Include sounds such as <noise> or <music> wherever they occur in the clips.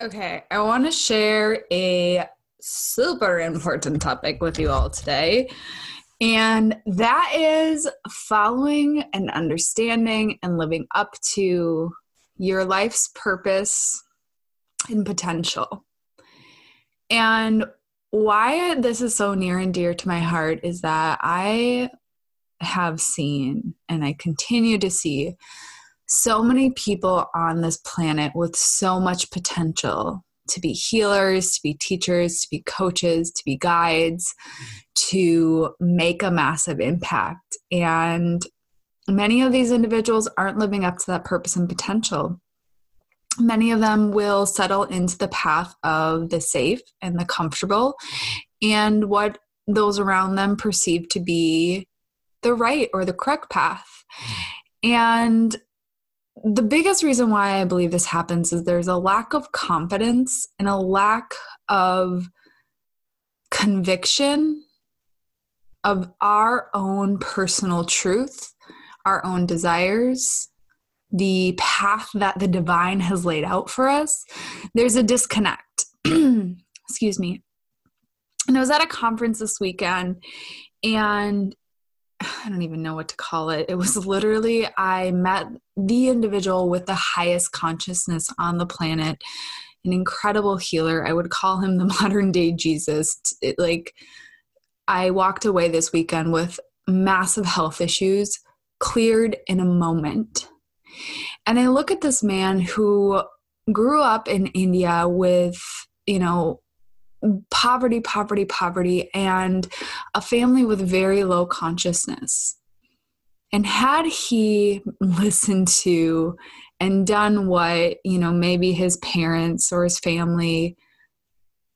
Okay, I want to share a super important topic with you all today. And that is following and understanding and living up to your life's purpose and potential. And why this is so near and dear to my heart is that I have seen and I continue to see so many people on this planet with so much potential to be healers, to be teachers, to be coaches, to be guides, to make a massive impact. And many of these individuals aren't living up to that purpose and potential. Many of them will settle into the path of the safe and the comfortable and what those around them perceive to be the right or the correct path. And the biggest reason why I believe this happens is there's a lack of confidence and a lack of conviction of our own personal truth, our own desires, the path that the divine has laid out for us. There's a disconnect. <clears throat> Excuse me. And I was at a conference this weekend and <sighs> I don't even know what to call it. It was literally, I met the individual with the highest consciousness on the planet, an incredible healer. I would call him the <laughs> modern day Jesus. It, like, I walked away this weekend with massive health issues cleared in a moment. And I look at this man who grew up in India with, you know, poverty, poverty, poverty, and a family with very low consciousness. And had he <laughs> listened to and done what, you know, maybe his parents or his family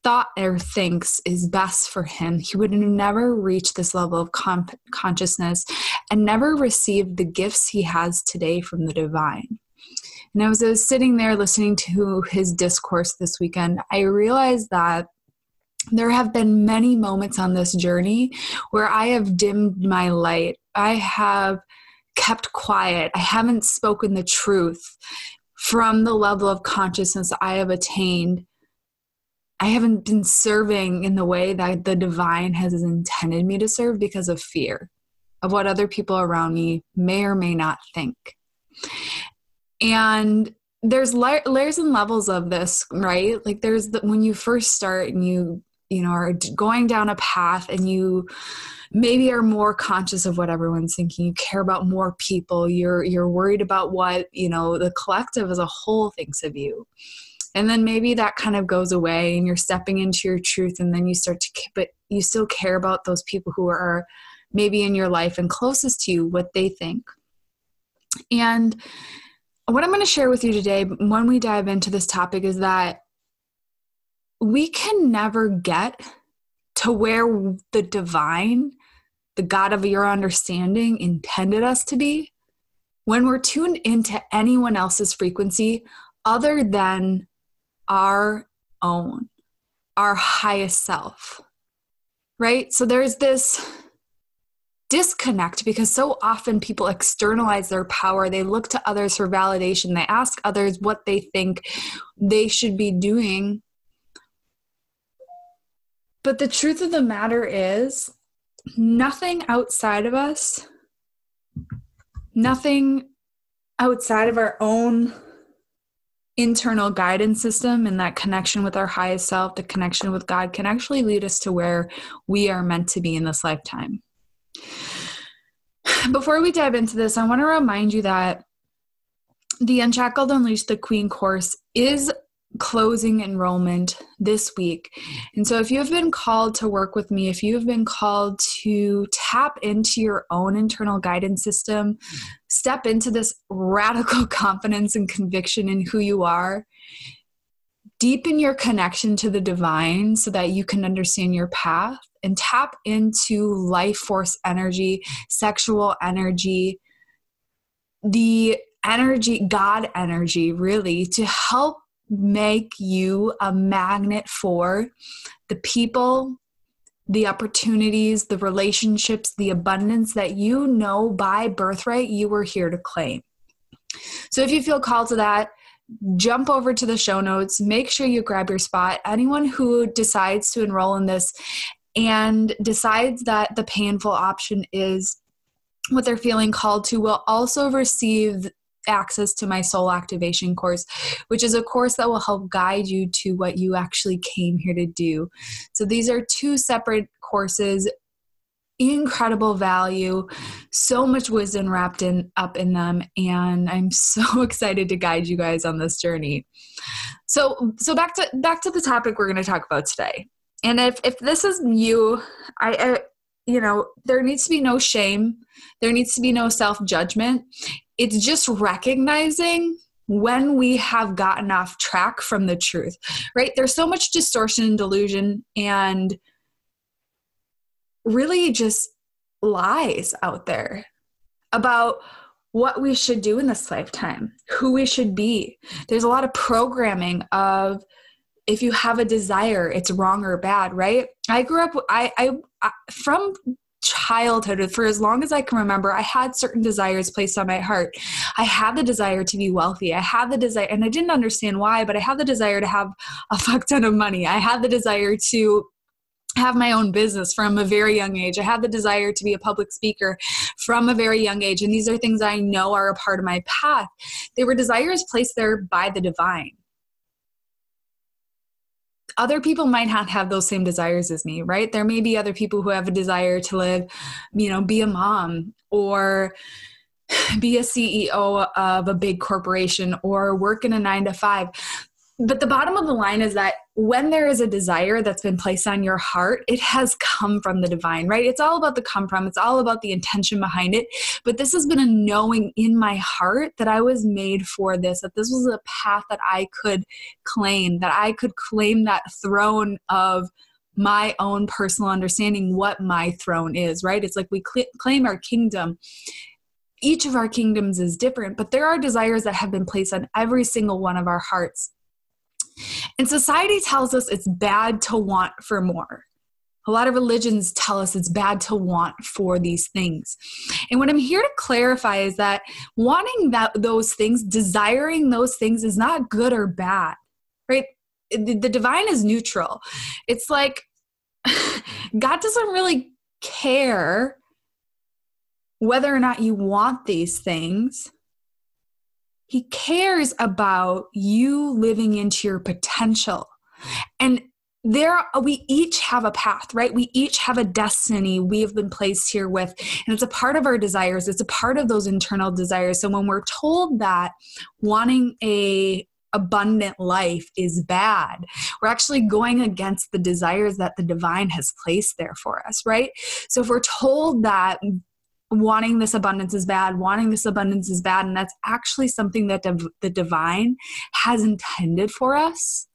thought or thinks is best for him, he would never reached this level of consciousness and never received the gifts he has today from the divine. And as I was sitting there listening to his discourse this weekend, I realized that there have been many moments on this journey where I have dimmed my light. I have kept quiet. I haven't spoken the truth from the level of consciousness I have attained. I haven't been serving in the way that the divine has intended me to serve because of fear of what other people around me may or may not think. And there's layers and levels of this, right? Like there's the, when you first start and you you know are going down a path and you maybe are more conscious of what everyone's thinking you care about more people you're you're worried about what you know the collective as a whole thinks of you. And then maybe that kind of goes away and you're stepping into your truth and then you start to but you still care about those people who are maybe in your life and closest to you what they think. And what i'm going to share with you today when we dive into this topic is that we can never get to where the divine, the God of your understanding, intended us to be when we're tuned into anyone else's frequency other than our own, our highest self. Right? So there's this disconnect because so often people externalize their power. They look to others for validation. They ask others what they think they should be doing but the truth of the matter is, nothing outside of us, nothing outside of our own internal guidance system and that connection with our highest self, the connection with God, can actually lead us to where we are meant to be in this lifetime. <sighs> Before we dive into this, I want to remind you that the Unshackled Unleashed the Queen course is closing enrollment this week. And so, if you have been called to work with me, if you have been called to tap into your own internal guidance system, step into this radical <laughs> confidence and conviction in who you are, deepen your connection to the divine so that you can understand your path, and tap into life force energy, sexual energy, the energy, God energy, really, to help make you a magnet for the people, the opportunities, the relationships, the abundance that you know by birthright you were here to claim. So if you feel called to that, jump over to the show notes, make sure you grab your spot. Anyone who decides to enroll in this and decides that the painful option is what they're feeling called to will also receive access to my soul activation course, which is a course that will help guide you to what you actually came here to do. So these are two separate courses incredible value so much wisdom wrapped in up in them and i'm <laughs> so excited to guide you guys on this journey so so back to back to the topic we're going to talk about today and if if this is you I, I you know there needs to be no shame there needs to be no self judgment it's just recognizing when we have gotten off track from the truth, right? There's so much distortion and delusion and really just lies out there about what we should do in this lifetime, who we should be. There's a lot of programming of if you have a desire, it's wrong or bad, right? I grew up I I, from childhood for as long as i can remember i had certain desires placed on my heart i had the desire to be wealthy i had the desire and i didn't understand why but i had the desire to have a fuck ton of money i had the desire to have my own business from a very young age. I had the desire to be a public speaker from a very young age. And these are things I know are a part of my path. They were desires placed there by the divine other people might not have those same desires as me, right? There may be other people who have a desire to live, you know, be a mom or <sighs> be a CEO of a big corporation or work in a nine to five but the bottom of the line is that when there is a desire that's been placed on your heart, it has come from the divine, right? It's all about the come from, it's all about the intention behind it. But this has been a knowing in my heart that I was made for this, that this was a path that I could claim, that I could claim that throne of my own personal understanding what my throne is, right? It's like we cl- claim our kingdom each of our kingdoms is different, but there are desires that have been placed on every single one of our hearts. And society tells us it's bad to want for more. A lot of religions tell us it's bad to want for these things. And what I'm here to clarify is that wanting that those things, desiring those things is not good or bad. Right? The, the divine is neutral. It's like <laughs> God doesn't really care whether or not you want these things he cares about you living into your potential. And there we each have a path right? We each have a destiny we have been placed here with. And it's a part of our desires. It's a part of those internal desires. So when we're told that wanting a abundant life is bad we're actually going against the desires that the divine has placed there for us right? So if we're told that wanting this abundance is bad, wanting this abundance is bad, and that's actually something that div- the divine has intended for us.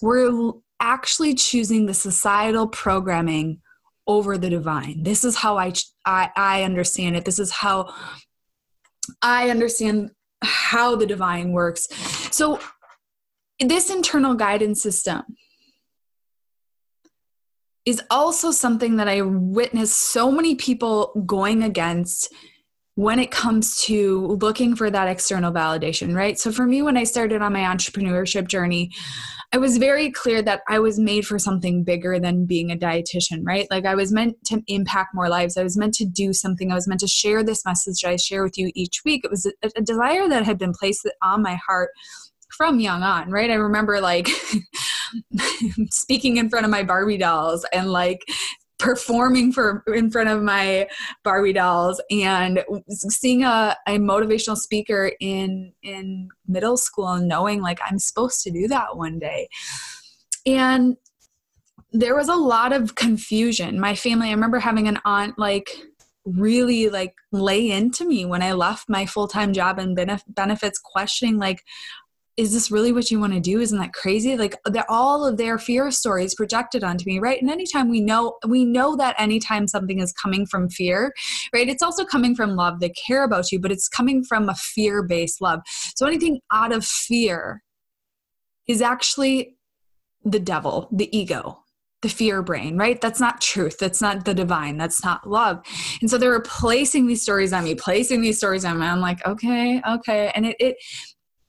We're actually choosing the societal programming over the divine. This is how I, I, I understand it. This is how I understand how the divine works. So, this internal guidance system is also something that I witness so many people going against when it comes to looking for that external validation, right? So for me, when I started on my entrepreneurship journey, I was very clear that I was made for something bigger than being a dietitian, right? Like I was meant to impact more lives. I was meant to do something. I was meant to share this message that I share with you each week. It was a, a desire that had been placed on my heart from young on, right? I remember like <laughs> <laughs> speaking in front of my Barbie dolls and like performing for in front of my Barbie dolls and seeing a, a motivational speaker in in middle school and knowing like I'm supposed to do that one day. And there was a lot of confusion. My family, I remember having an aunt like really like lay into me when I left my full-time job and benef- benefits questioning like is this really what you want to do isn't that crazy like uh, all of their fear stories projected onto me right and anytime we know we know that anytime something is coming from fear right it's also coming from love they care about you but it's coming from a fear based love so anything out of fear is actually the devil the ego the fear brain, right? That's not truth. That's not the divine. That's not love. And so they're placing these stories on me, placing these stories on me. I'm like, okay, okay. And it, it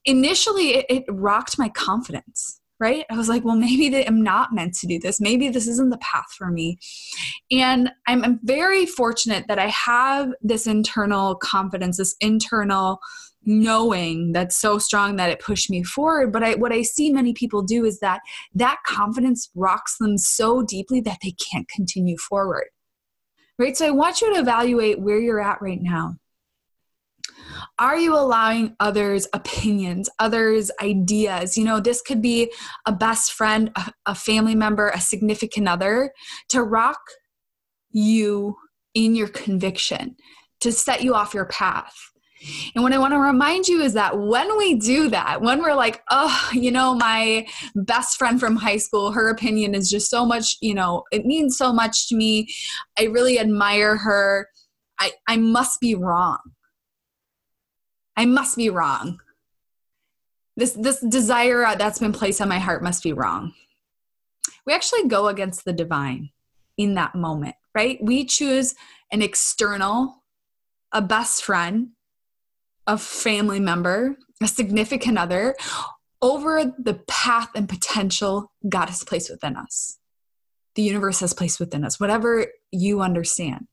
initially it, it rocked my confidence right? I was like, well, maybe I'm not meant to do this. Maybe this isn't the path for me. And I'm, I'm, very fortunate that I have this internal confidence, this internal knowing that's so strong that it pushed me forward but I, what i see many people do is that that confidence rocks them so deeply that they can't continue forward right so i want you to evaluate where you're at right now are you allowing others opinions others ideas you know this could be a best friend a, family member a significant other to rock you in your conviction to set you off your path and what I want to remind you is that when we do that, when we're like, oh, you know, my best friend from high school, her opinion is just so much, you know, it means so much to me. I really admire her. I, I must be wrong. I must be wrong. This, this desire that's been placed on my heart must be wrong. We actually go against the divine in that moment, right? We choose an external, a best friend, a family member, a significant other, over the path and potential God has placed within us. The universe has placed within us, whatever you understand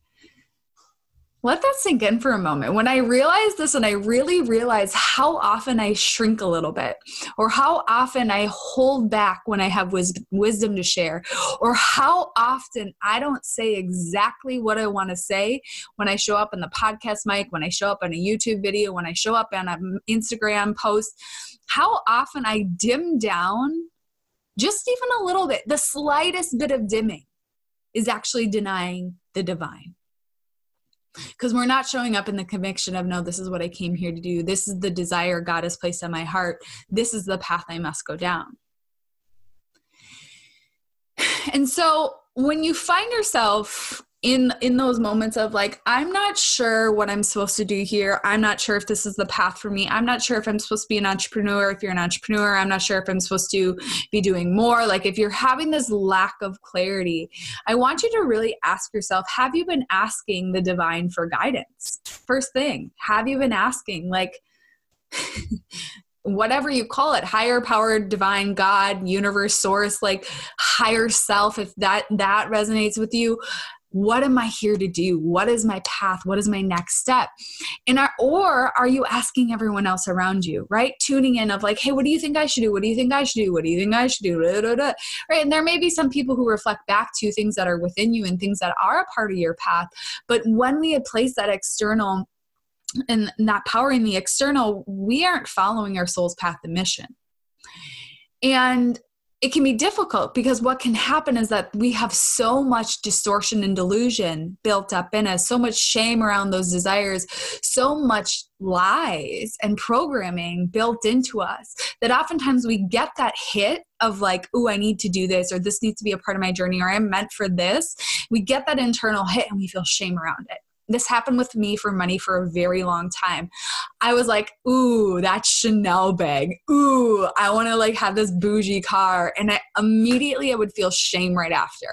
let that sink in for a moment. When I realized this and I really realized how often I shrink a little bit, or how often I hold back when I have wis- wisdom to share, or how often I don't say exactly what I want to say when I show up in the podcast mic, when I show up in a YouTube video, when I show up on an Instagram post, how often I dim down just even a little bit. The slightest bit of dimming is actually denying the divine because we're not showing up in the conviction of no this is what i came here to do. This is the desire god has placed on my heart. This is the path i must go down. <sighs> And so when you find yourself in in those moments of like i'm not sure what i'm supposed to do here. I'm not sure if this is the path for me. I'm not sure if i'm supposed to be an entrepreneur. If you're an entrepreneur i'm not sure if i'm supposed to be doing more. Like if you're having this lack of clarity i want you to really ask yourself have you been asking the divine for guidance? First thing have you been asking like <laughs> whatever you call it higher power divine god universe source like higher self if that that resonates with you what am i here to do? What is my path? What is my next step? And are, or are you asking everyone else around you right? Tuning in of like hey what do you think i should do? What do you think i should do? What do you think i should do? Da, da, da. right? And there may be some people who reflect back to things that are within you and things that are a part of your path. But when we had placed that external and not powering the external we aren't following our soul's path and mission. And it can be difficult because what can happen is that we have so much distortion and delusion built up in us, so much shame around those desires, so much lies and programming built into us that oftentimes we get that hit of like, oh, I need to do this, or this needs to be a part of my journey, or I'm meant for this. We get that internal hit and we feel shame around it this happened with me for money for a very long time. I was like, ooh, that Chanel bag. Ooh, I want to like have this bougie car. And I immediately I would feel shame right after.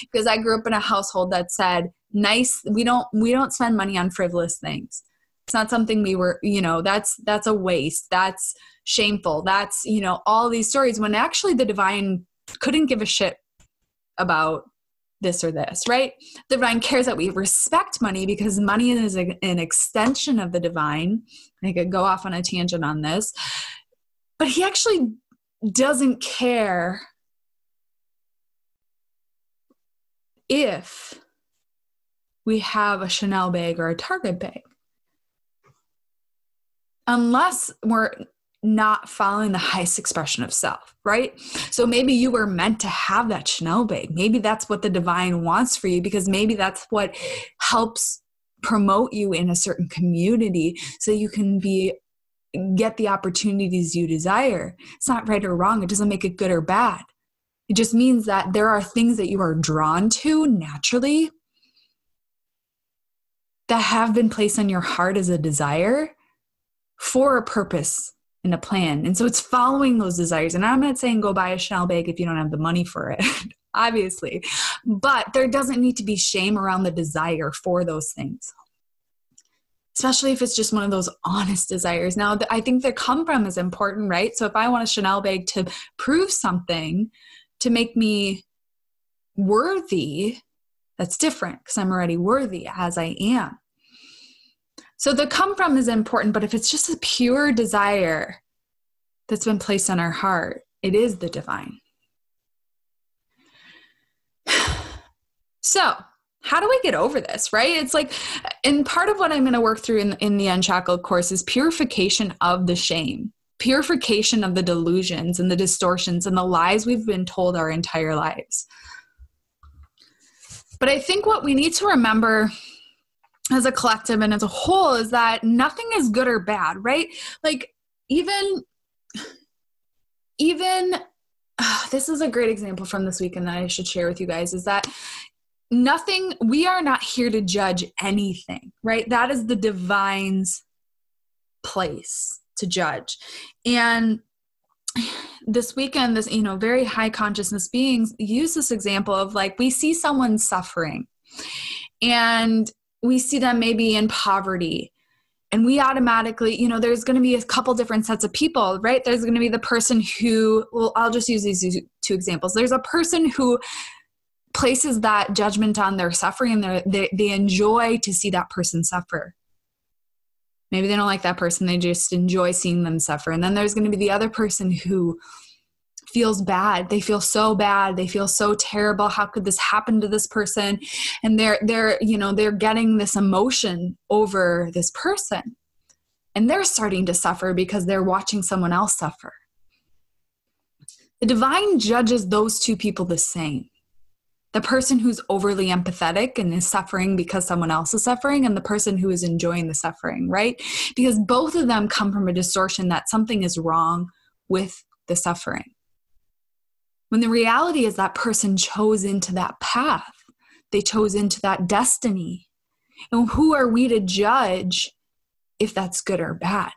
Because I grew up in a household that said, nice, we don't we don't spend money on frivolous things. It's not something we were, you know, that's that's a waste. That's shameful. That's, you know, all these stories when actually the divine couldn't give a shit about this or this, right? The divine cares that we respect money because money is an extension of the divine. I could go off on a tangent on this. but he actually doesn't care if we have a Chanel bag or a Target bag. Unless we're not following the highest expression of self, right? So maybe you were meant to have that Chanel bag. Maybe that's what the divine wants for you because maybe that's what helps promote you in a certain community so you can be get the opportunities you desire. It's not right or wrong. It doesn't make it good or bad. It just means that there are things that you are drawn to naturally that have been placed on your heart as a desire for a purpose and a plan. And so it's following those desires. And I'm not saying go buy a Chanel bag if you don't have the money for it, <laughs> obviously. But there doesn't need to be shame around the desire for those things. Especially if it's just one of those honest desires. Now, I think the come from is important, right? So if I want a Chanel bag to prove something, to make me worthy, that's different because I'm already worthy as I am. So the come from is important, but if it's just a pure desire that's been placed on our heart, it is the divine. <sighs> So, how do we get over this, right? It's like, and part of what I'm going to work through in, in the Unshackled course is purification of the shame, purification of the delusions and the distortions and the lies we've been told our entire lives. But I think what we need to remember as a collective and as a whole is that nothing is good or bad, right? Like even even uh, <sighs> this is a great example from this weekend that I should share with you guys is that nothing we are not here to judge anything, right? That is the divine's place to judge. And this weekend this you know very high consciousness beings use this example of like we see someone suffering and we see them maybe in poverty. And we automatically you know there's going to be a couple different sets of people right? There's going to be the person who well i'll just use these two examples. There's a person who places that judgment on their suffering and they they enjoy to see that person suffer. Maybe they don't like that person they just enjoy seeing them suffer. And then there's going to be the other person who feels bad. They feel so bad. They feel so terrible. How could this happen to this person? And they're they're you know they're getting this emotion over this person. And they're starting to suffer because they're watching someone else suffer. The divine judges those two people the same. The person who's overly empathetic and is suffering because someone else is suffering and the person who is enjoying the suffering right? Because both of them come from a distortion that something is wrong with the suffering when the reality is that person chose into that path, they chose into that destiny. And who are we to judge if that's good or bad?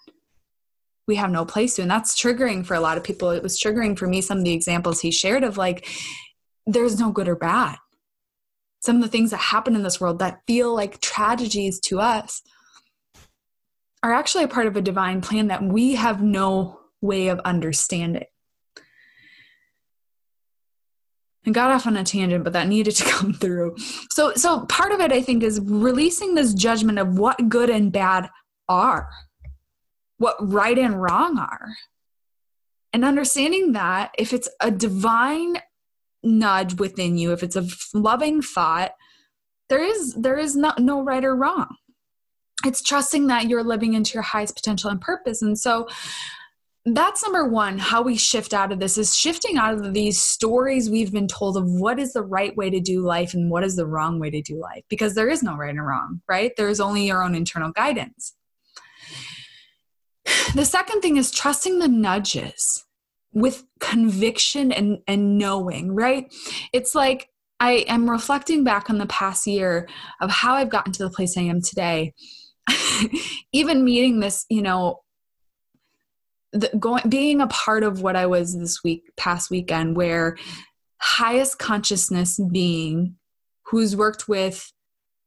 We have no place to. And that's triggering for a lot of people. It was triggering for me, some of the examples he shared of like, there's no good or bad. Some of the things that happen in this world that feel like tragedies to us are actually a part of a divine plan that we have no way of understanding. And got off on a tangent but that needed to <laughs> come through. So so part of it i think is releasing this judgment of what good and bad are what right and wrong are. And understanding that if it's a divine nudge within you if it's a loving thought there is there is no, no right or wrong. It's trusting that you're living into your highest potential and purpose. And so that's number one how we shift out of this is shifting out of these stories we've been told of what is the right way to do life and what is the wrong way to do life because there is no right and wrong right? There's only your own internal guidance. The second thing is trusting the nudges with conviction and and knowing right? It's like i am reflecting back on the past year of how i've gotten to the place i am today. <laughs> Even meeting this you know the, going being a part of what I was this week past weekend where highest consciousness being who's worked with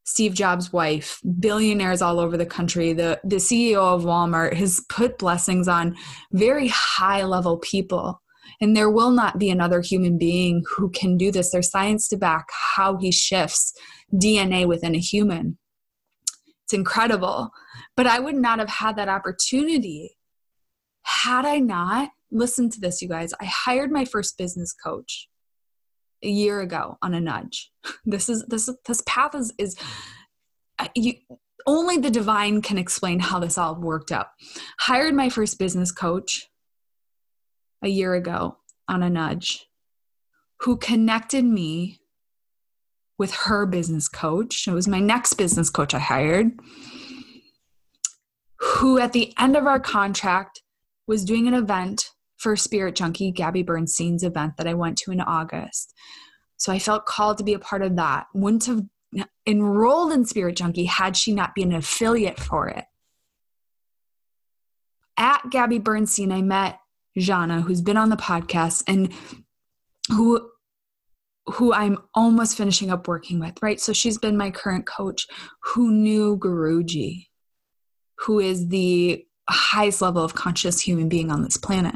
Steve Jobs' wife, billionaires all over the country, the, the CEO of Walmart has put blessings on very high level people. And there will not be another human being who can do this. There's science to back how he shifts DNA within a human. It's incredible. But I would not have had that opportunity had I not, listen to this, you guys, I hired my first business coach a year ago on a nudge. <laughs> This is this this path is is uh, you only the divine can explain how this all worked out. Hired my first business coach a year ago on a nudge who connected me with her business coach. It was my next business coach I hired, who at the end of our contract was doing an event for Spirit Junkie, Gabby Bernstein's event that I went to in August. So I felt called to be a part of that. Wouldn't have enrolled in Spirit Junkie had she not been an affiliate for it. At Gabby Bernstein, I met Jana, who's been on the podcast and who who I'm almost finishing up working with, right? So she's been my current coach who knew Guruji, who is the highest level of conscious human being on this planet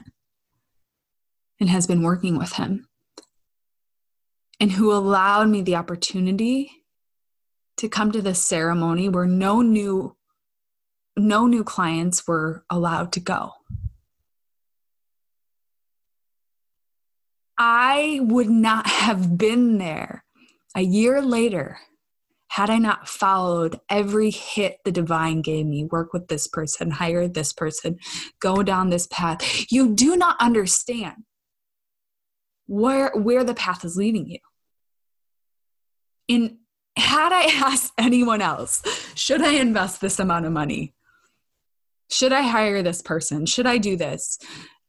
and has been working with him. And who allowed me the opportunity to come to this ceremony where no new no new clients were allowed to go. I would not <laughs> have been there a year later had I not followed every hit the divine gave me work with this person, hire this person, go down this path. You do not understand where, where the path is leading you. In had I <laughs> asked anyone else, should I invest this amount of money? Should I hire this person? Should I do this?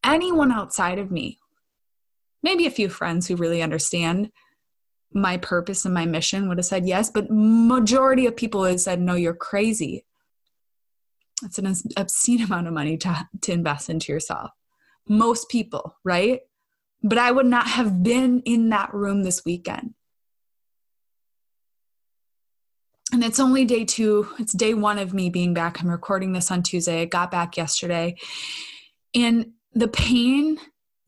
Anyone outside of me maybe a few friends who really understand my purpose and my mission would have said yes but majority of people have said no you're crazy. It's an obscene <laughs> amount of money to, to invest into yourself. Most people right? But i would not have been in that room this weekend. And it's only day two it's day one of me being back. I'm recording this on tuesday. I got back yesterday. And the pain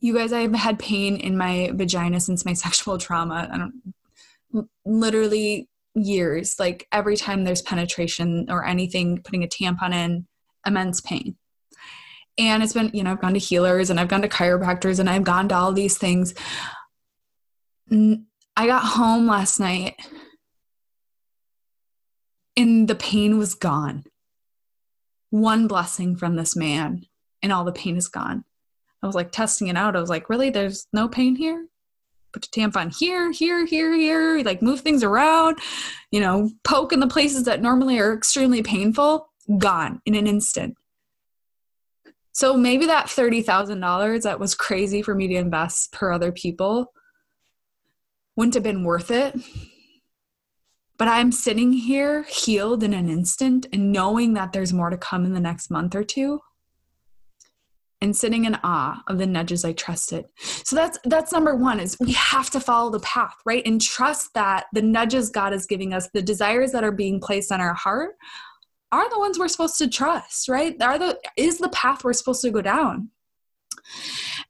you guys, I've had pain in my vagina since my <laughs> sexual trauma. I don't literally years. Like every time there's penetration or anything, putting a tampon in, immense pain. And it's been, you know, I've gone to healers and I've gone to chiropractors and I've gone to all these things. I got home last night and the pain was gone. One blessing from this man, and all the pain is gone. I was like testing it out. I was like, really? There's no pain here? Put the tampon here, here, here, here, like move things around, you know, poke in the places that normally are extremely painful, gone in an instant. So maybe that $30,000 that was crazy for me to invest per other people wouldn't have been worth it. But I'm sitting here healed in an instant and knowing that there's more to come in the next month or two and sitting in awe of the nudges I trusted. So that's that's number 1 is we have to follow the path, right? And trust that the nudges God is giving us, the desires that are being placed on our heart are the ones we're supposed to trust, right? Are the is the path we're supposed to go down.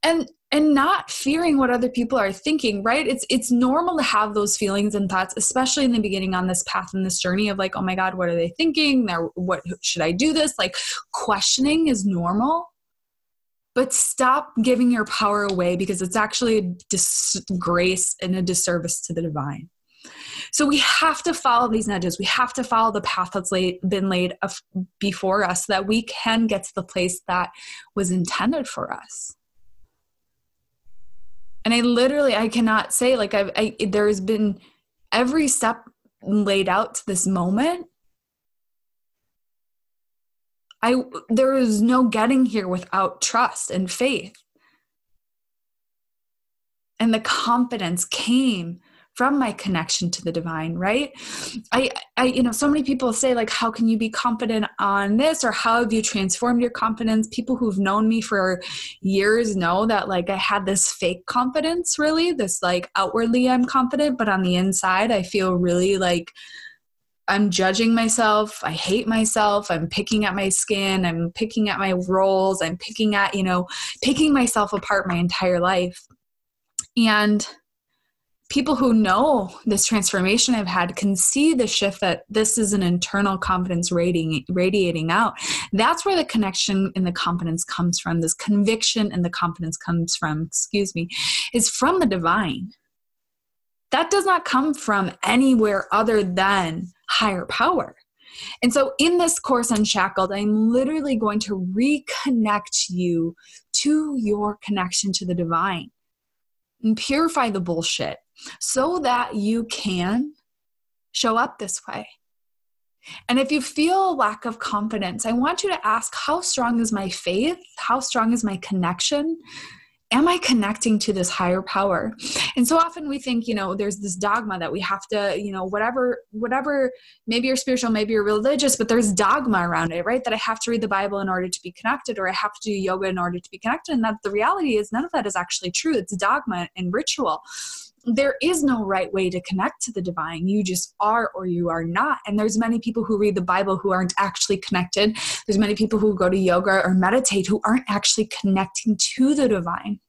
And and not fearing what other people are thinking right it's it's normal to have those feelings and thoughts especially in the beginning on this path and this journey of like oh my god what are they thinking They're, what should i do this like questioning is normal but stop giving your power away because it's actually a disgrace and a disservice to the divine. So we have to follow these nudges. We have to follow the path that's laid, been laid before us so that we can get to the place that was intended for us. And I literally, I cannot say like I've, I, there's been every step laid out to this moment I there is no getting here without trust and faith. And the confidence came from my connection to the divine right? I i you know so many people say like how can you be confident on this? Or how have you transformed your confidence? People who've known me for years know that like i had this fake confidence really this like outwardly i'm confident but on the inside i feel really like I'm judging myself. I hate myself. I'm picking at my skin. I'm picking at my rolls. I'm picking at, you know, picking myself apart my entire life. And people who know this transformation I've had can see the shift that this is an internal confidence radiating, radiating out. That's where the connection and the confidence comes from. This conviction and the confidence comes from, excuse me, is from the divine. That does not come from anywhere other than higher power. And so, in this course, Unshackled, I'm literally going to reconnect you to your connection to the divine and purify the bullshit so that you can show up this way. And if you feel a lack of confidence, I want you to ask how strong is my faith? How strong is my connection? Am I connecting to this higher power? And so often we think, you know, there's this dogma that we have to, you know, whatever, whatever, maybe you're spiritual, maybe you're religious, but there's dogma around it, right? That I have to read the Bible in order to be connected, or I have to do yoga in order to be connected. And that the reality is none of that is actually true. It's dogma and ritual there is no right way to connect to the divine. You just are or you are not. And there's many people who read the bible who aren't actually connected. There's many people who go to yoga or meditate who aren't actually connecting to the divine.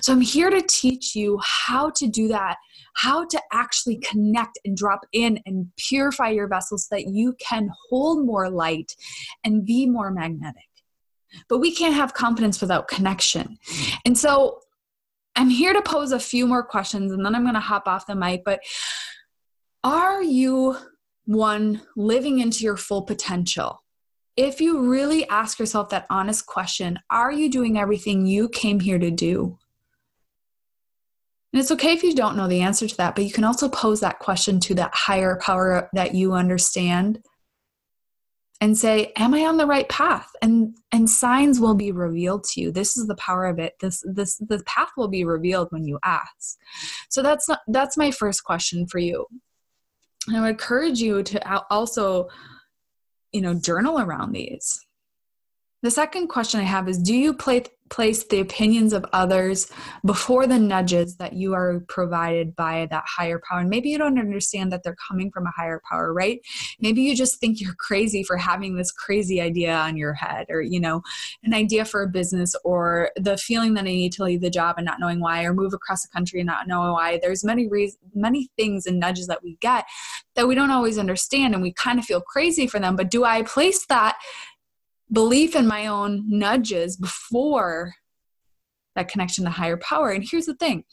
So i'm here to teach you how to do that how to actually connect and drop in and purify your vessel so that you can hold more light and be more magnetic. But we can't have confidence without connection. And so I'm here to pose a few more questions and then I'm going to hop off the mic. But are you one living into your full potential? If you really ask yourself that honest question, are you doing everything you came here to do? And it's okay if you don't know the answer to that, but you can also pose that question to that higher power that you understand and say am i on the right path? And and signs will be revealed to you. This is the power of it. This this the path will be revealed when you ask. So that's not, that's my first question for you. And i would encourage you to also you know journal around these. The second question i have is do you play place the opinions of others before the nudges that you are provided by that higher power. And maybe you don't understand that they're coming from a higher power, right? Maybe you just think you're crazy for having this crazy idea on your head or, you know, an idea for a business or the feeling that I need to leave the job and not knowing why or move across the country and not knowing why. There's many reasons, many things and nudges that we get that we don't always understand and we kind of feel crazy for them. But do I place that belief in my own nudges before that connection to higher power. And here's the thing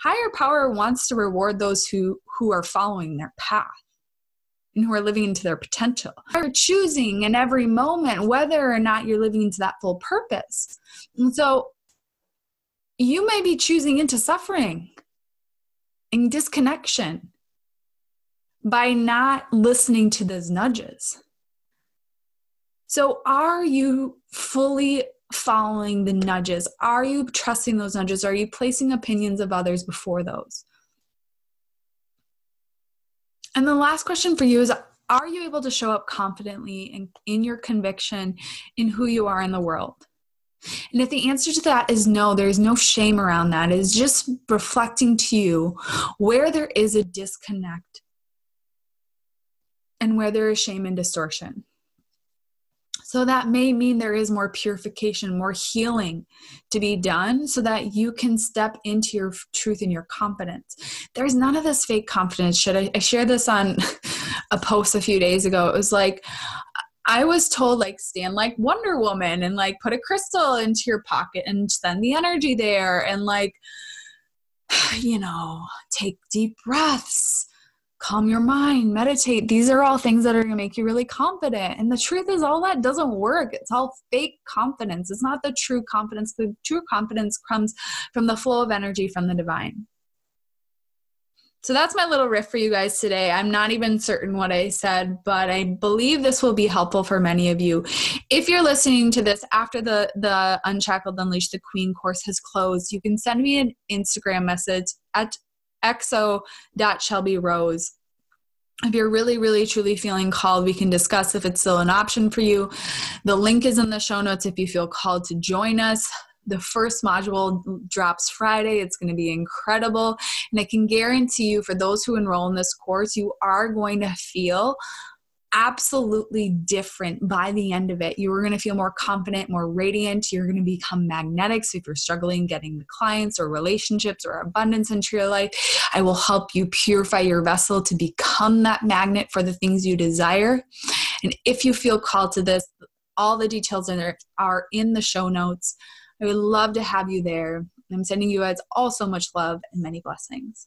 higher power wants to reward those who who are following their path and who are living into their potential. Are choosing in every moment whether or not you're living into that full purpose. And so you may be choosing into suffering and disconnection by not listening to those nudges so, are you fully following the nudges? Are you trusting those nudges? Are you placing opinions of others before those? And the last question for you is Are you able to show up confidently in, in your conviction in who you are in the world? And if the answer to that is no, there's no shame around that. It's just reflecting to you where there is a disconnect and where there is shame and distortion. So that may mean there is more purification, more healing to be done so that you can step into your truth and your confidence. There's none of this fake confidence Should I, I shared this on <laughs> a post a few days ago. It was like, I was told like stand like Wonder Woman and like put a crystal into your pocket and send the energy there and like <sighs> you know take deep breaths calm your mind, meditate. These are all things that are going to make you really confident. And the truth is, all that doesn't work. It's all fake confidence. It's not the true confidence. The true confidence comes from the flow of energy from the divine. So that's my little riff for you guys today. I'm not even certain what I said, but I believe this will be helpful for many of you. If you're listening to this after the the Unshackled Unleash the Queen course has closed, you can send me an Instagram message at exo.shelbyrose if you're really, really, truly feeling called, we can discuss if it's still an option for you. The link is in the show notes if you feel called to join us. The first module drops Friday. It's going to be incredible. And I can guarantee you, for those who enroll in this course, you are going to feel absolutely different by the end of it. You are going to feel more confident, more radiant. You're going to become magnetic. So if you're struggling getting the clients or relationships or abundance into your life, I will help you purify your vessel to become that magnet for the things you desire. And if you feel called to this, all the details in there are in the show notes. I would love to have you there. I'm sending you guys all so much love and many blessings.